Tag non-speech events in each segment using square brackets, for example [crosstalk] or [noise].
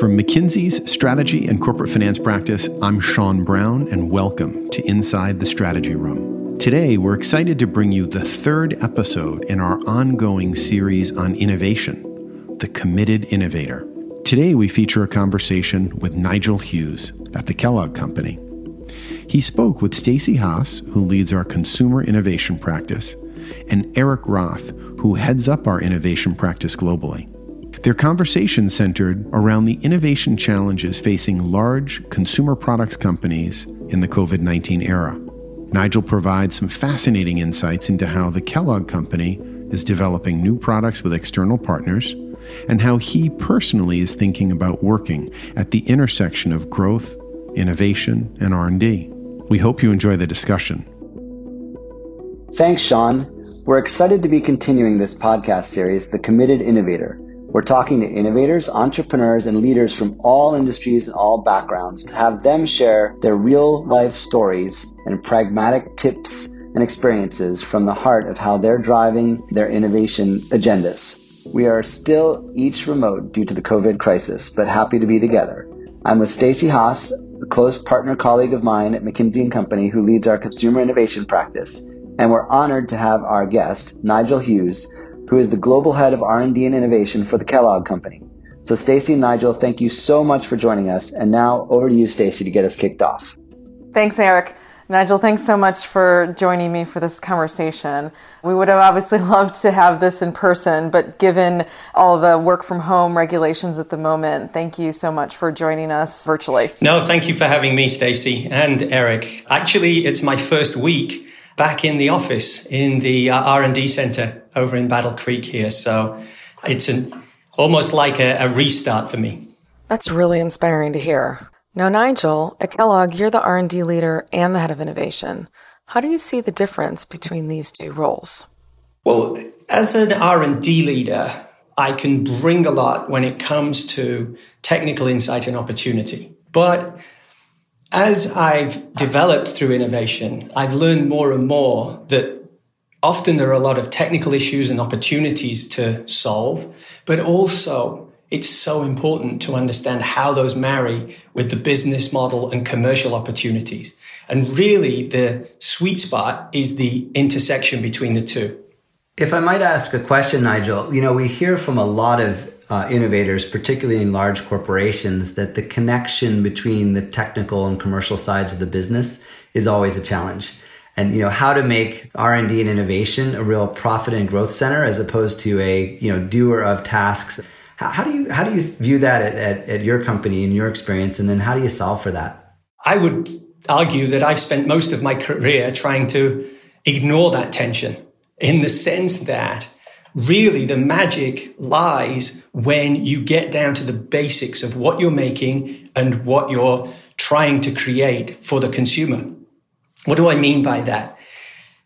From McKinsey's strategy and corporate finance practice, I'm Sean Brown, and welcome to Inside the Strategy Room. Today, we're excited to bring you the third episode in our ongoing series on innovation, The Committed Innovator. Today, we feature a conversation with Nigel Hughes at the Kellogg Company. He spoke with Stacy Haas, who leads our consumer innovation practice, and Erik Roth, who heads up our innovation practice globally. Their conversation centered around the innovation challenges facing large consumer products companies in the COVID 19 era. Nigel provides some fascinating insights into how the Kellogg Company is developing new products with external partners and how he personally is thinking about working at the intersection of growth, innovation, and R&D. We hope you enjoy the discussion. Thanks, Sean. We're excited to be continuing this podcast series, The Committed Innovator we're talking to innovators, entrepreneurs, and leaders from all industries and all backgrounds to have them share their real life stories and pragmatic tips and experiences from the heart of how they're driving their innovation agendas. We are still each remote due to the COVID crisis, but happy to be together. I'm with Stacy Haas, a close partner colleague of mine at McKinsey & Company who leads our consumer innovation practice, and we're honored to have our guest, Nigel Hughes, who is the global head of R&D and innovation for the Kellogg Company. So Stacy and Nigel, thank you so much for joining us. And now over to you, Stacy, to get us kicked off. Thanks, Erik. Nigel, thanks so much for joining me for this conversation. We would have obviously [laughs] loved to have this in person, but given all the work from home regulations at the moment, thank you so much for joining us virtually. No, thank you for having me, Stacy and Erik. Actually, it's my first week back in the office in the uh, R&D center over in Battle Creek here. So it's an, almost like a, a restart for me. That's really inspiring to hear. Now, Nigel, at Kellogg, you're the R&D leader and the head of innovation. How do you see the difference between these two roles? Well, as an R&D leader, I can bring a lot when it comes to technical insight and opportunity. But as I've developed through innovation, I've learned more and more that often there are a lot of technical issues and opportunities to solve, but also it's so important to understand how those marry with the business model and commercial opportunities. And really the sweet spot is the intersection between the two. If I might ask a question, Nigel, you know, we hear from a lot of uh, innovators, particularly in large corporations, that the connection between the technical and commercial sides of the business is always a challenge. And you know how to make R and D and innovation a real profit and growth center as opposed to a you know doer of tasks. How, how do you how do you view that at, at, at your company in your experience, and then how do you solve for that? I would argue that I've spent most of my career trying to ignore that tension in the sense that really the magic lies when you get down to the basics of what you're making and what you're trying to create for the consumer. What do I mean by that?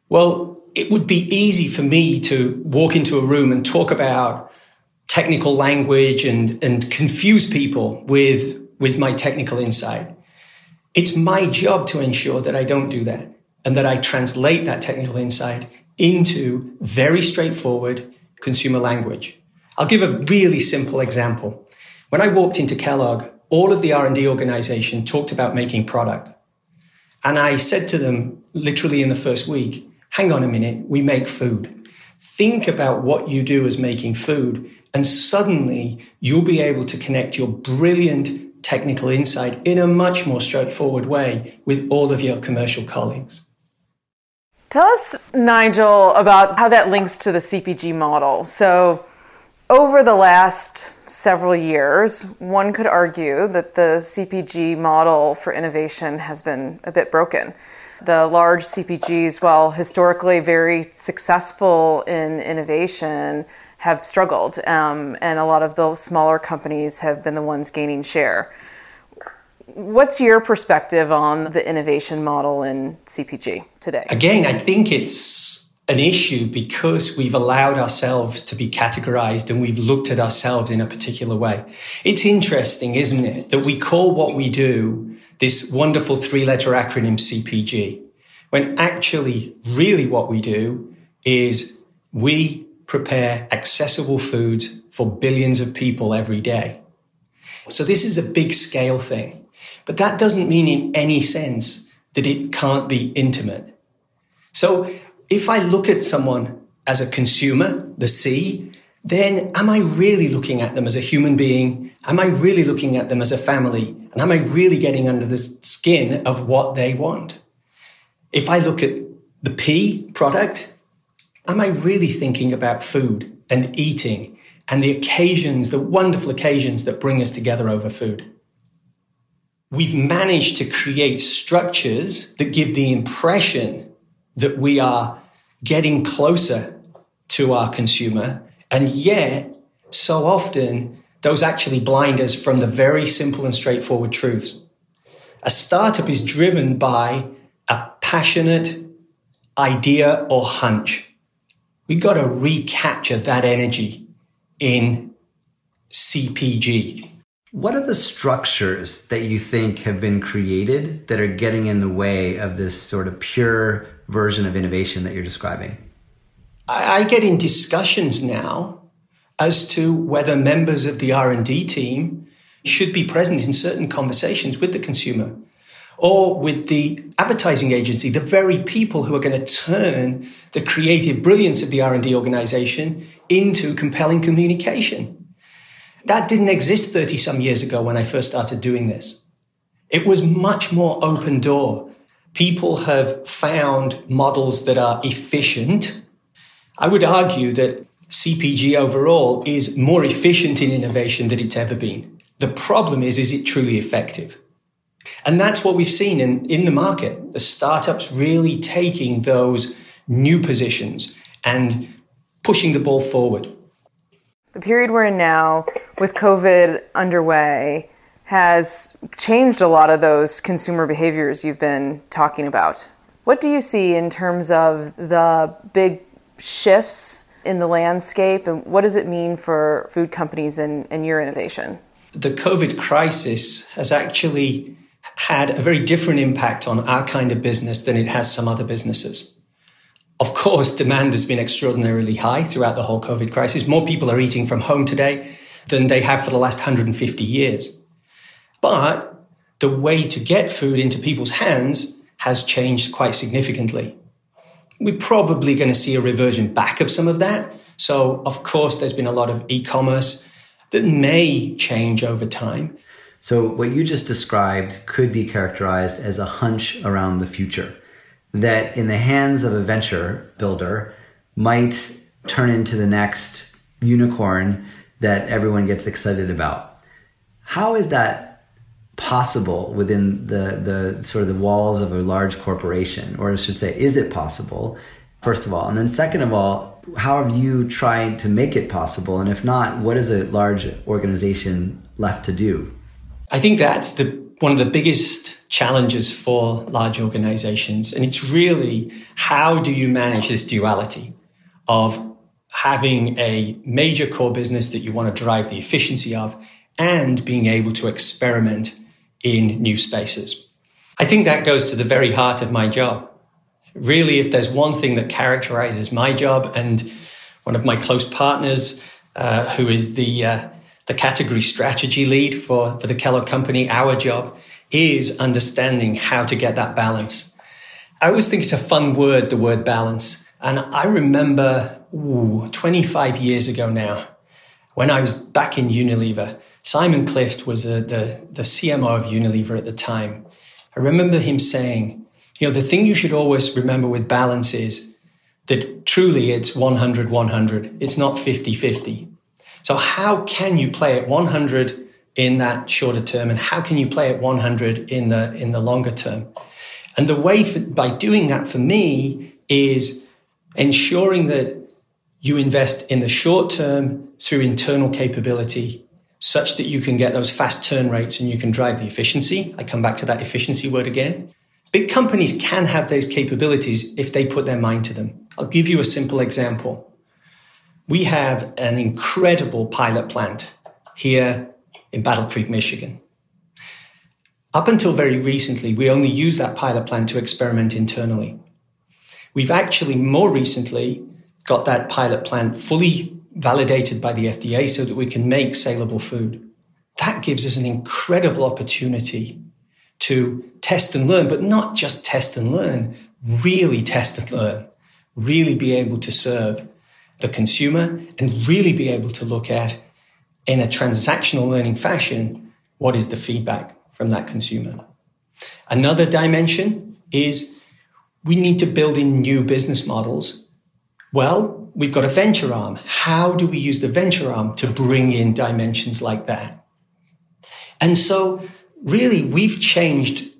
Well, it would be easy for me to walk into a room and talk about technical language and, and confuse people with, with my technical insight. It's my job to ensure that I don't do that and that I translate that technical insight into very straightforward consumer language. I'll give a really simple example. When I walked into Kellogg, all of the R&D organization talked about making product. And I said to them literally in the first week, hang on a minute, we make food. Think about what you do as making food and suddenly you'll be able to connect your brilliant technical insight in a much more straightforward way with all of your commercial colleagues. Tell us, Nigel, about how that links to the CPG model. So, over the last several years, one could argue that the CPG model for innovation has been a bit broken. The large CPGs, while historically very successful in innovation, have struggled, um, and a lot of the smaller companies have been the ones gaining share. What's your perspective on the innovation model in CPG today? Again, I think it's an issue because we've allowed ourselves to be categorized and we've looked at ourselves in a particular way. It's interesting, isn't it, that we call what we do this wonderful three letter acronym CPG, when actually, really what we do is we prepare accessible foods for billions of people every day. So this is a big scale thing. But that doesn't mean in any sense that it can't be intimate. So if I look at someone as a consumer, the C, then am I really looking at them as a human being? Am I really looking at them as a family? And am I really getting under the skin of what they want? If I look at the P product, am I really thinking about food and eating and the occasions, the wonderful occasions that bring us together over food? We've managed to create structures that give the impression that we are getting closer to our consumer. And yet, so often, those actually blind us from the very simple and straightforward truths. A startup is driven by a passionate idea or hunch. We've got to recapture that energy in CPG. What are the structures that you think have been created that are getting in the way of this sort of pure version of innovation that you're describing? I, get in discussions now as to whether members of the R&D team should be present in certain conversations with the consumer or with the advertising agency, the very people who are going to turn the creative brilliance of the R&D organization into compelling communication. That didn't exist 30 some years ago when I first started doing this. It was much more open door. People have found models that are efficient. I would argue that CPG overall is more efficient in innovation than it's ever been. The problem is, is it truly effective? And that's what we've seen in, in the market. The startups really taking those new positions and pushing the ball forward. The period we're in now, with COVID underway, has changed a lot of those consumer behaviors you've been talking about. What do you see in terms of the big shifts in the landscape, and what does it mean for food companies and, and your innovation? The COVID crisis has actually had a very different impact on our kind of business than it has some other businesses. Of course, demand has been extraordinarily high throughout the whole COVID crisis. More people are eating from home today than they have for the last 150 years. But the way to get food into people's hands has changed quite significantly. We're probably going to see a reversion back of some of that. So, of course, there's been a lot of e commerce that may change over time. So, what you just described could be characterized as a hunch around the future that, in the hands of a venture builder, might turn into the next unicorn that everyone gets excited about. How is that possible within the, the sort of the walls of a large corporation? Or I should say, is it possible, first of all? And then, second of all, how have you tried to make it possible? And if not, what is a large organization left to do? I think that's the one of the biggest challenges for large organizations. And it's really how do you manage this duality of having a major core business that you want to drive the efficiency of and being able to experiment in new spaces. I think that goes to the very heart of my job. Really, if there's one thing that characterizes my job and one of my close partners, uh, who is the uh, the category strategy lead for, for the Kellogg company, our job is understanding how to get that balance. I always think it's a fun word, the word balance. And I remember ooh, 25 years ago now, when I was back in Unilever, Simon Clift was a, the, the CMO of Unilever at the time. I remember him saying, you know, the thing you should always remember with balance is that truly it's 100 100. It's not 50 50. So how can you play at 100 in that shorter term and how can you play at 100 in the in the longer term? And the way for, by doing that for me is ensuring that you invest in the short term through internal capability such that you can get those fast turn rates and you can drive the efficiency. I come back to that efficiency word again. Big companies can have those capabilities if they put their mind to them. I'll give you a simple example we have an incredible pilot plant here in Battle Creek, Michigan. Up until very recently, we only used that pilot plant to experiment internally. We've actually more recently got that pilot plant fully validated by the FDA so that we can make saleable food. that gives us an incredible opportunity to test and learn, but not just test and learn, really test and learn, really be able to serve the consumer and really be able to look at in a transactional learning fashion, what is the feedback from that consumer? Another dimension is we need to build in new business models. Well, we've got a venture arm. How do we use the venture arm to bring in dimensions like that? And so really we've changed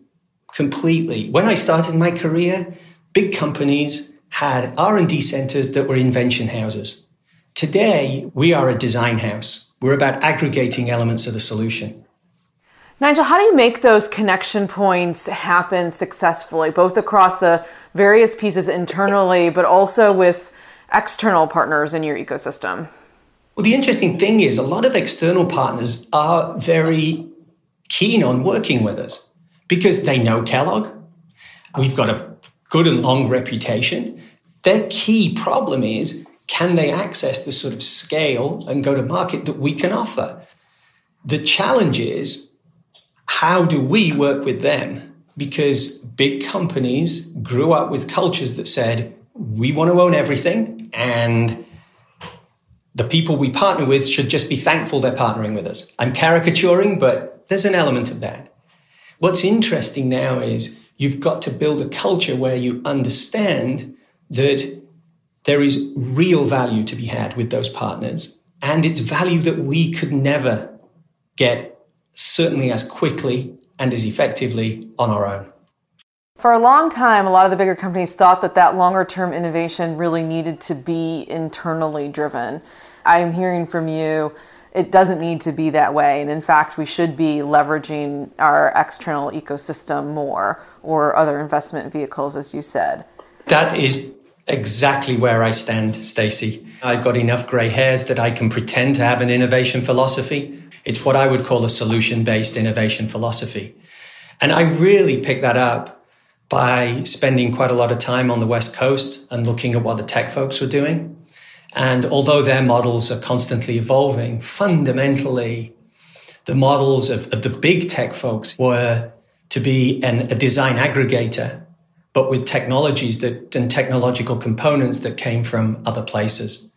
completely. When I started my career, big companies had R&D centers that were invention houses. Today, we are a design house. We're about aggregating elements of the solution. Nigel, how do you make those connection points happen successfully, both across the various pieces internally, but also with external partners in your ecosystem? Well, the interesting thing is a lot of external partners are very keen on working with us because they know Kellogg. We've got a good and long reputation. Their key problem is can they access the sort of scale and go to market that we can offer? The challenge is how do we work with them? Because big companies grew up with cultures that said, we want to own everything and the people we partner with should just be thankful they're partnering with us. I'm caricaturing, but there's an element of that. What's interesting now is you've got to build a culture where you understand that there is real value to be had with those partners. And it's value that we could never get certainly as quickly and as effectively on our own. For a long time, a lot of the bigger companies thought that that longer term innovation really needed to be internally driven. I'm hearing from you it doesn't need to be that way. And in fact, we should be leveraging our external ecosystem more or other investment vehicles, as you said. That is exactly where I stand, Stacy. I've got enough gray hairs that I can pretend to have an innovation philosophy. It's what I would call a solution based innovation philosophy. And I really picked that up by spending quite a lot of time on the West Coast and looking at what the tech folks were doing. And although their models are constantly evolving, fundamentally, the models of, of the big tech folks were to be an, a design aggregator, but with technologies that and technological components that came from other places.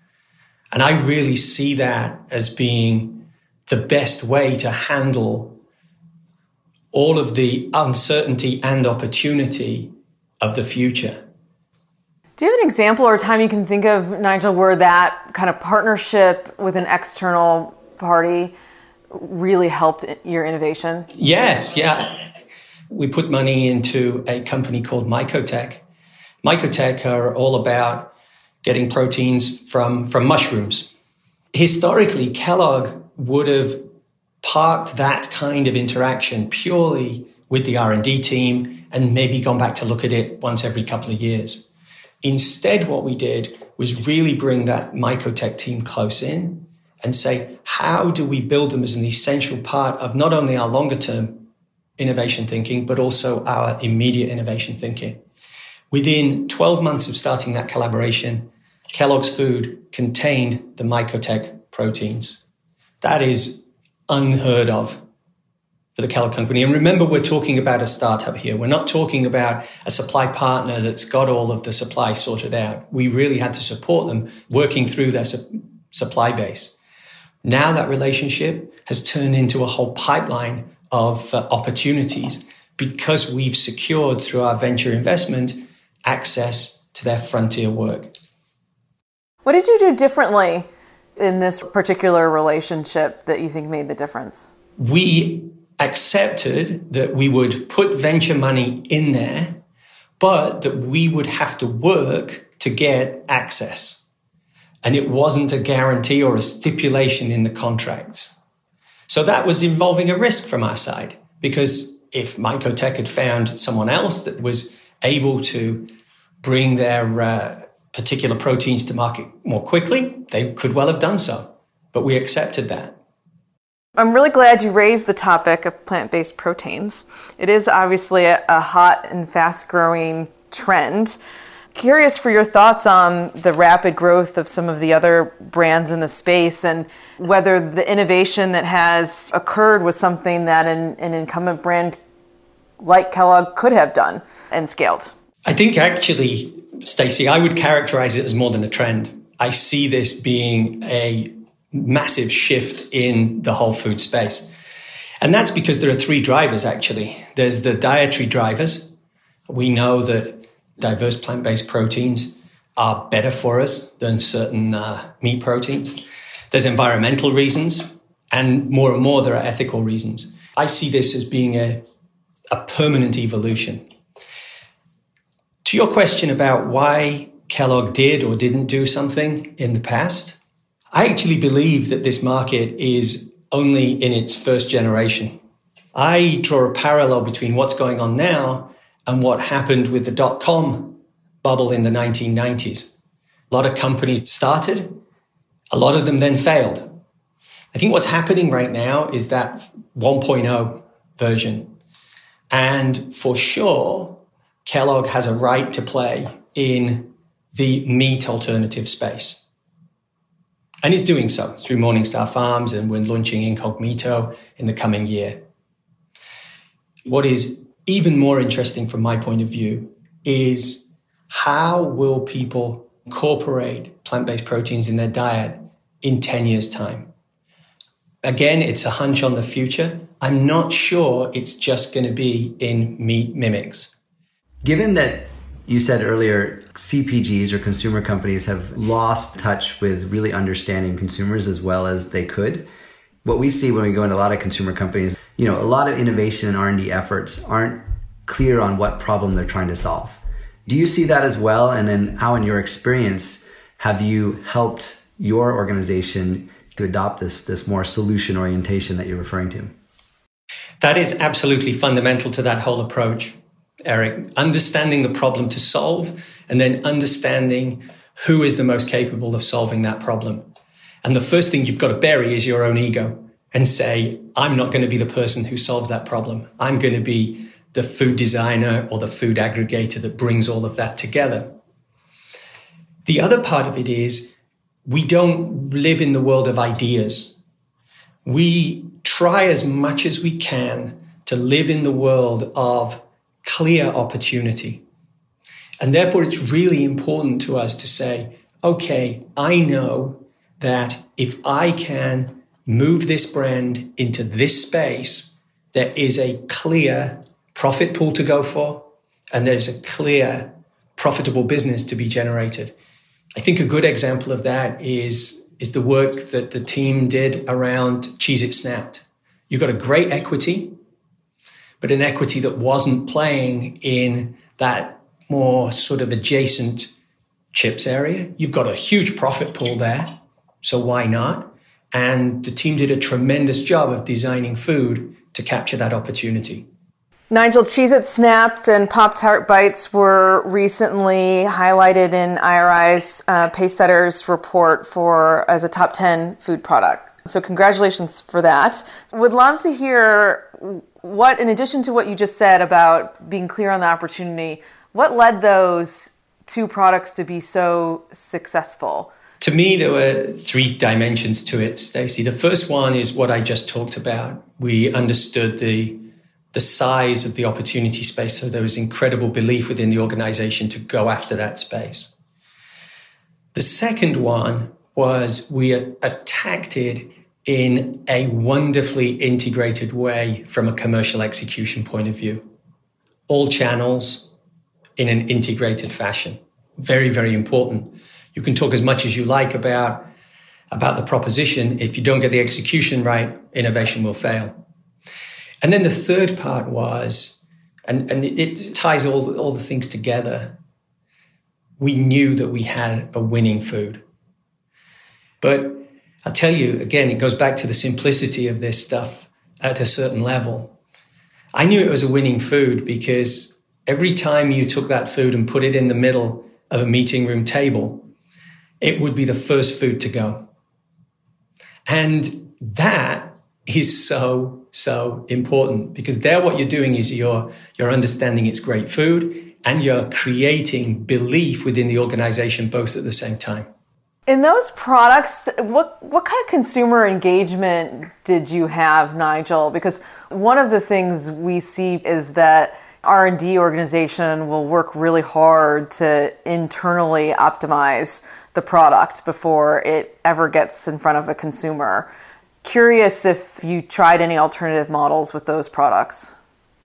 And I really see that as being the best way to handle all of the uncertainty and opportunity of the future. Do you have an example or a time you can think of, Nigel, where that kind of partnership with an external party really helped your innovation? Yes, yeah. We put money into a company called Mycotech. Mycotech are all about getting proteins from, from mushrooms. Historically, Kellogg would have parked that kind of interaction purely with the R&D team and maybe gone back to look at it once every couple of years. Instead, what we did was really bring that Mycotech team close in and say, how do we build them as an essential part of not only our longer term innovation thinking, but also our immediate innovation thinking? Within 12 months of starting that collaboration, Kellogg's food contained the Mycotech proteins. That is unheard of for the Kellogg company. And remember, we're talking about a startup here. We're not talking about a supply partner that's got all of the supply sorted out. We really had to support them working through their su- supply base. Now that relationship has turned into a whole pipeline of uh, opportunities because we've secured through our venture investment access to their frontier work. What did you do differently in this particular relationship that you think made the difference? We accepted that we would put venture money in there, but that we would have to work to get access. And it wasn't a guarantee or a stipulation in the contracts. So that was involving a risk from our side because if Mycotech had found someone else that was able to bring their uh, particular proteins to market more quickly, they could well have done so. But we accepted that. I'm really glad you raised the topic of plant based proteins. It is obviously a, a hot and fast growing trend. curious for your thoughts on the rapid growth of some of the other brands in the space and whether the innovation that has occurred was something that an, an incumbent brand like Kellogg could have done and scaled. I think actually, Stacy, I would characterize it as more than a trend. I see this being a massive shift in the whole food space. And that's because there are three drivers actually. There's the dietary drivers. We know that diverse plant based proteins are better for us than certain uh, meat proteins. There's environmental reasons, and more and more, there are ethical reasons. I see this as being a, a permanent evolution. To your question about why Kellogg did or didn't do something in the past, I actually believe that this market is only in its first generation. I draw a parallel between what's going on now and what happened with the dot com bubble in the 1990s. A lot of companies started, a lot of them then failed. I think what's happening right now is that 1.0 version. And for sure, Kellogg has a right to play in the meat alternative space. And is doing so through Morningstar Farms and we're launching Incogmeato in the coming year. What is even more interesting from my point of view is how will people incorporate plant-based proteins in their diet in 10 years time? Again, it's a hunch on the future. I'm not sure it's just going to be in meat mimics. Given that you said earlier CPGs or consumer companies have lost touch with really understanding consumers as well as they could. What we see when we go into a lot of consumer companies you know, a lot of innovation and R&D efforts aren't clear on what problem they're trying to solve. Do you see that as well? And then how in your experience have you helped your organization to adopt this, this more solution orientation that you're referring to? That is absolutely fundamental to that whole approach, Erik. Understanding the problem to solve and then understanding who is the most capable of solving that problem. And the first thing you've got to bury is your own ego and say, I'm not going to be the person who solves that problem. I'm going to be the food designer or the food aggregator that brings all of that together. The other part of it is we don't live in the world of ideas. We try as much as we can to live in the world of clear opportunity. And therefore, it's really important to us to say, okay, I know that if I can move this brand into this space, there is a clear profit pool to go for, and there's a clear profitable business to be generated. I think a good example of that is, is the work that the team did around Cheez-It Snap'd. You got a great equity, but an equity that wasn't playing in that more sort of adjacent chips area. You've got a huge profit pool there. So why not? And the team did a tremendous job of designing food to capture that opportunity. Nigel, Cheez-It Snap'd and Pop Tart Bites were recently highlighted in IRI's uh, Pacesetters report for as a top 10 food product. So, congratulations for that. Would love to hear what, in addition to what you just said about being clear on the opportunity, what led those two products to be so successful? To me, there were three dimensions to it, Stacy. The first one is what I just talked about. We understood the the size of the opportunity space, so there was incredible belief within the organization to go after that space. The second one was we attacked it in a wonderfully integrated way from a commercial execution point of view. All channels in an integrated fashion. Very, very important you can talk as much as you like about about the proposition. If you don't get the execution right, innovation will fail. And then the third part was, and, and it ties all, all the things together. We knew that we had a winning food. But I tell you, again, it goes back to the simplicity of this stuff at a certain level. I knew it was a winning food because every time you took that food and put it in the middle of a meeting room table, it would be the first food to go. And that is so, so important because there what you're doing is you're, you're understanding it's great food and you're creating belief within the organization both at the same time. In those products, what what kind of consumer engagement did you have, Nigel? Because one of the things we see is that R&D organization will work really hard to internally optimize the product before it ever gets in front of a consumer. Curious if you tried any alternative models with those products.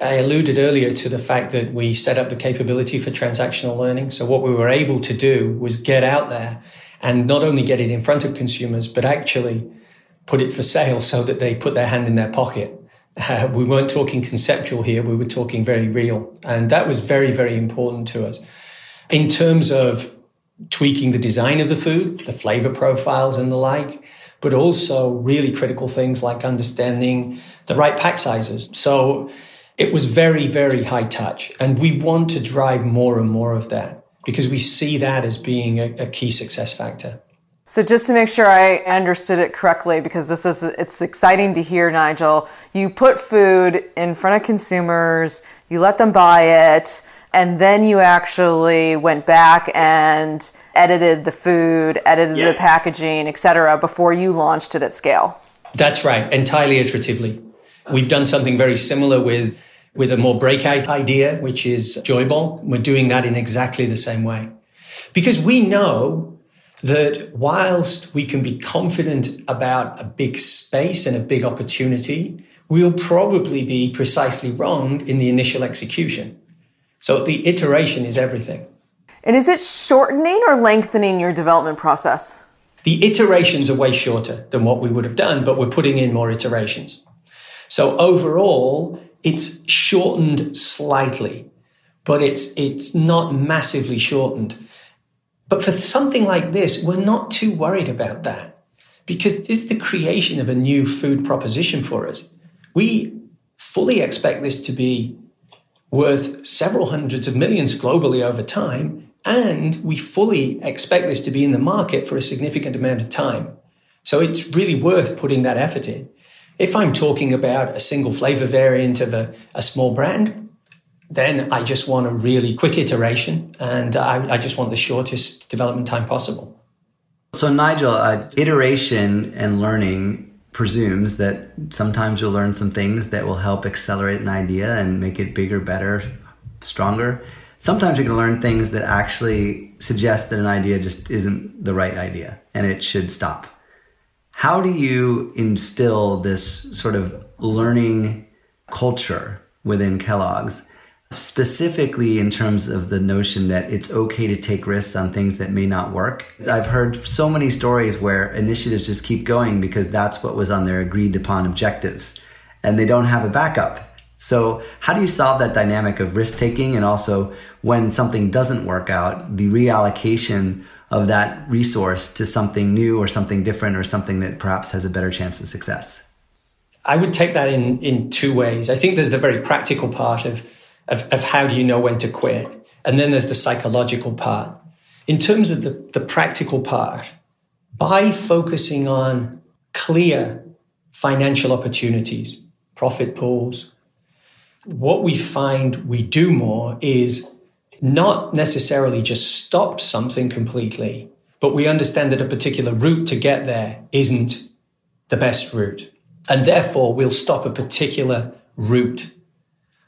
I alluded earlier to the fact that we set up the capability for transactional learning. So what we were able to do was get out there and not only get it in front of consumers, but actually put it for sale so that they put their hand in their pocket. Uh, we weren't talking conceptual here, we were talking very real. And that was very, very important to us. In terms of tweaking the design of the food, the flavor profiles and the like, but also really critical things like understanding the right pack sizes. So it was very, very high touch. And we want to drive more and more of that because we see that as being a, a key success factor. So just to make sure I understood it correctly, because this is it's exciting to hear, Nigel. You put food in front of consumers, you let them buy it, and then you actually went back and edited the food, edited yeah. the packaging, etc., before you launched it at scale. That's right, entirely iteratively. We've done something very similar with with a more breakout idea, which is Joyböl. We're doing that in exactly the same way. Because we know that whilst we can be confident about a big space and a big opportunity, we'll probably be precisely wrong in the initial execution. So the iteration is everything. And is it shortening or lengthening your development process? The iterations are way shorter than what we would have done, but we're putting in more iterations. So overall, it's shortened slightly, but it's, it's not massively shortened. But for something like this, we're not too worried about that because this is the creation of a new food proposition for us. We fully expect this to be worth several hundreds of millions globally over time. And we fully expect this to be in the market for a significant amount of time. So it's really worth putting that effort in. If I'm talking about a single flavor variant of a, a small brand, then I just want a really quick iteration and I, I just want the shortest development time possible. So, Nigel, uh, iteration and learning presumes that sometimes you'll learn some things that will help accelerate an idea and make it bigger, better, stronger. Sometimes you can learn things that actually suggest that an idea just isn't the right idea and it should stop. How do you instill this sort of learning culture within Kellogg's, specifically in terms of the notion that it's okay to take risks on things that may not work? I've heard so many stories where initiatives just keep going because that's what was on their agreed upon objectives and they don't have a backup. So, how do you solve that dynamic of risk taking and also when something doesn't work out, the reallocation of that resource to something new or something different or something that perhaps has a better chance of success? I would take that in, in two ways. I think there's the very practical part of, of, of how do you know when to quit? And then there's the psychological part. In terms of the, the practical part, by focusing on clear financial opportunities, profit pools, what we find we do more is not necessarily just stop something completely, but we understand that a particular route to get there isn't the best route. And therefore, we'll stop a particular route,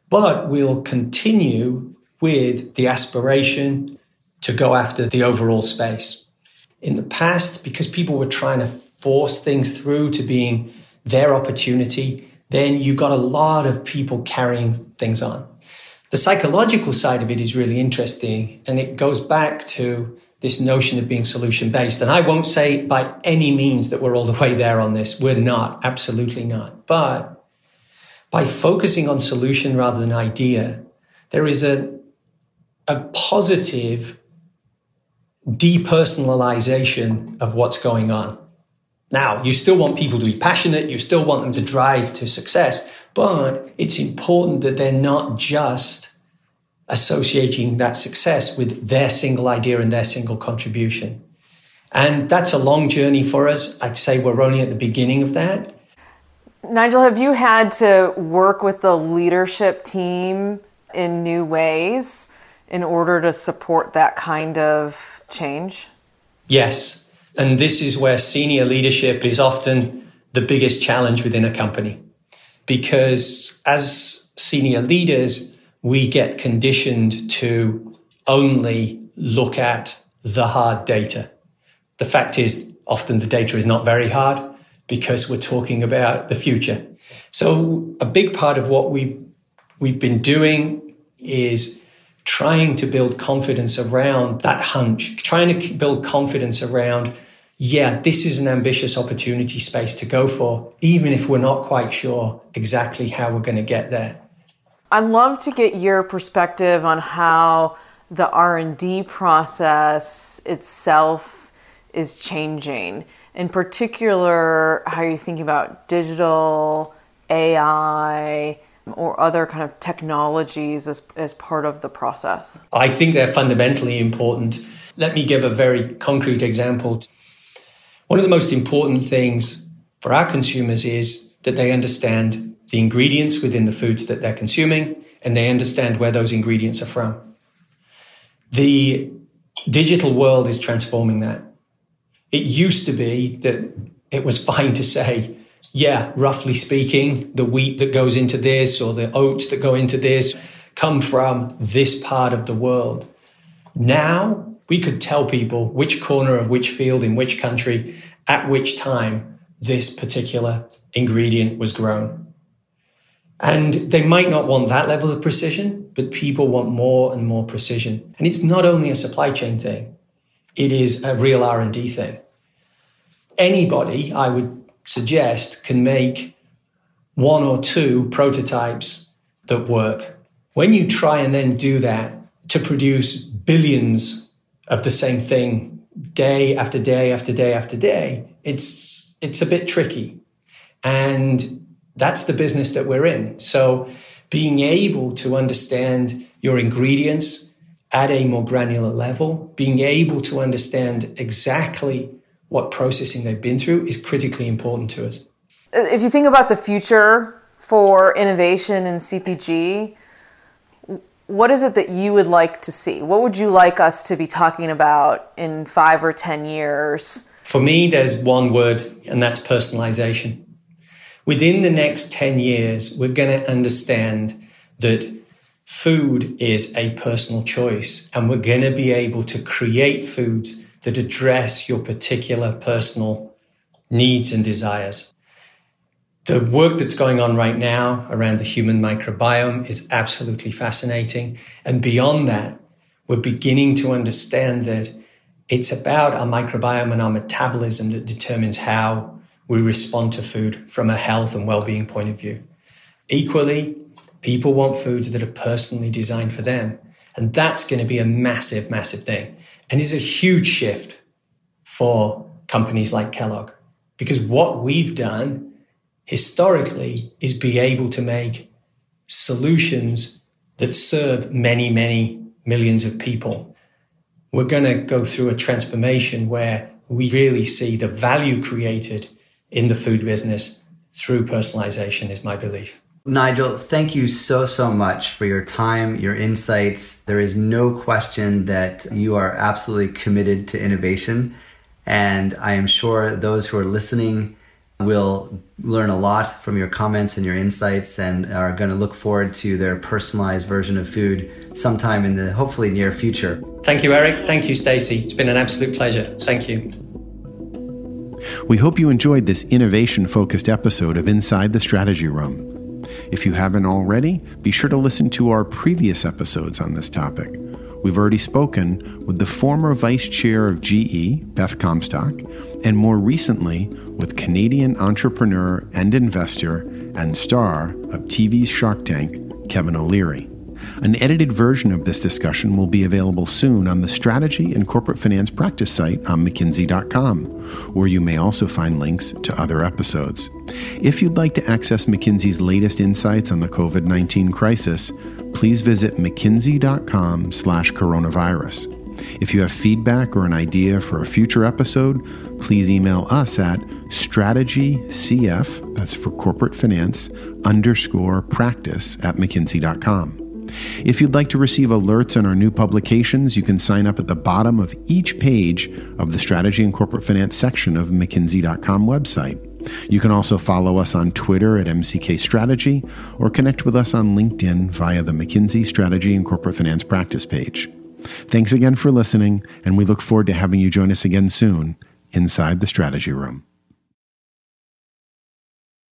but we'll continue with the aspiration to go after the overall space. In the past, because people were trying to force things through to being their opportunity, then you got a lot of people carrying things on. The psychological side of it is really interesting, and it goes back to this notion of being solution based. And I won't say by any means that we're all the way there on this. We're not, absolutely not. But by focusing on solution rather than idea, there is a, a positive depersonalization of what's going on. Now, you still want people to be passionate, you still want them to drive to success, but it's important that they're not just associating that success with their single idea and their single contribution. And that's a long journey for us. I'd say we're only at the beginning of that. Nigel, have you had to work with the leadership team in new ways in order to support that kind of change? Yes. And this is where senior leadership is often the biggest challenge within a company. Because as senior leaders, we get conditioned to only look at the hard data. The fact is, often the data is not very hard because we're talking about the future. So a big part of what we've, we've been doing is trying to build confidence around that hunch, trying to build confidence around, yeah, this is an ambitious opportunity space to go for, even if we're not quite sure exactly how we're going to get there. I'd love to get your perspective on how the R&D process itself is changing. In particular, how you're thinking about digital, AI, or other kind of technologies as, as part of the process? I think they're fundamentally important. Let me give a very concrete example. One of the most important things for our consumers is that they understand the ingredients within the foods that they're consuming and they understand where those ingredients are from. The digital world is transforming that. It used to be that it was fine to say, yeah, roughly speaking, the wheat that goes into this or the oats that go into this come from this part of the world. Now we could tell people which corner of which field in which country at which time this particular ingredient was grown. And they might not want that level of precision, but people want more and more precision. And it's not only a supply chain thing. It is a real R&D thing. Anybody, I would suggest can make one or two prototypes that work. When you try and then do that to produce billions of the same thing day after day after day after day, it's, it's a bit tricky. And that's the business that we're in. So being able to understand your ingredients at a more granular level, being able to understand exactly what processing they've been through is critically important to us. If you think about the future for innovation in CPG, what is it that you would like to see? What would you like us to be talking about in five or 10 years? For me, there's one word, and that's personalization. Within the next 10 years, we're going to understand that food is a personal choice, and we're going to be able to create foods that address your particular personal needs and desires. The work that's going on right now around the human microbiome is absolutely fascinating. And beyond that, we're beginning to understand that it's about our microbiome and our metabolism that determines how we respond to food from a health and well-being point of view. Equally, people want foods that are personally designed for them. And that's going to be a massive, massive thing and is a huge shift for companies like Kellogg. Because what we've done historically is be able to make solutions that serve many, many millions of people. We're going to go through a transformation where we really see the value created in the food business through personalization, is my belief. Nigel, thank you so, so much for your time, your insights. There is no question that you are absolutely committed to innovation. And I am sure those who are listening will learn a lot from your comments and your insights and are going to look forward to their personalized version of food sometime in the hopefully near future. Thank you, Erik. Thank you, Stacy. It's been an absolute pleasure. Thank you. We hope you enjoyed this innovation focused episode of Inside the Strategy Room. If you haven't already, be sure to listen to our previous episodes on this topic. We've already spoken with the former vice chair of GE, Beth Comstock, and more recently with Canadian entrepreneur and investor and star of TV's Shark Tank, Kevin O'Leary. An edited version of this discussion will be available soon on the Strategy and Corporate Finance Practice site on McKinsey.com, where you may also find links to other episodes. If you'd like to access McKinsey's latest insights on the COVID-19 crisis, please visit mckinsey.com slash coronavirus. If you have feedback or an idea for a future episode, please email us at strategycf, that's for corporate finance, underscore practice at mckinsey.com. If you'd like to receive alerts on our new publications, you can sign up at the bottom of each page of the Strategy and Corporate Finance section of McKinsey.com website. You can also follow us on Twitter at MCK Strategy or connect with us on LinkedIn via the McKinsey Strategy and Corporate Finance practice page. Thanks again for listening, and we look forward to having you join us again soon inside the Strategy Room.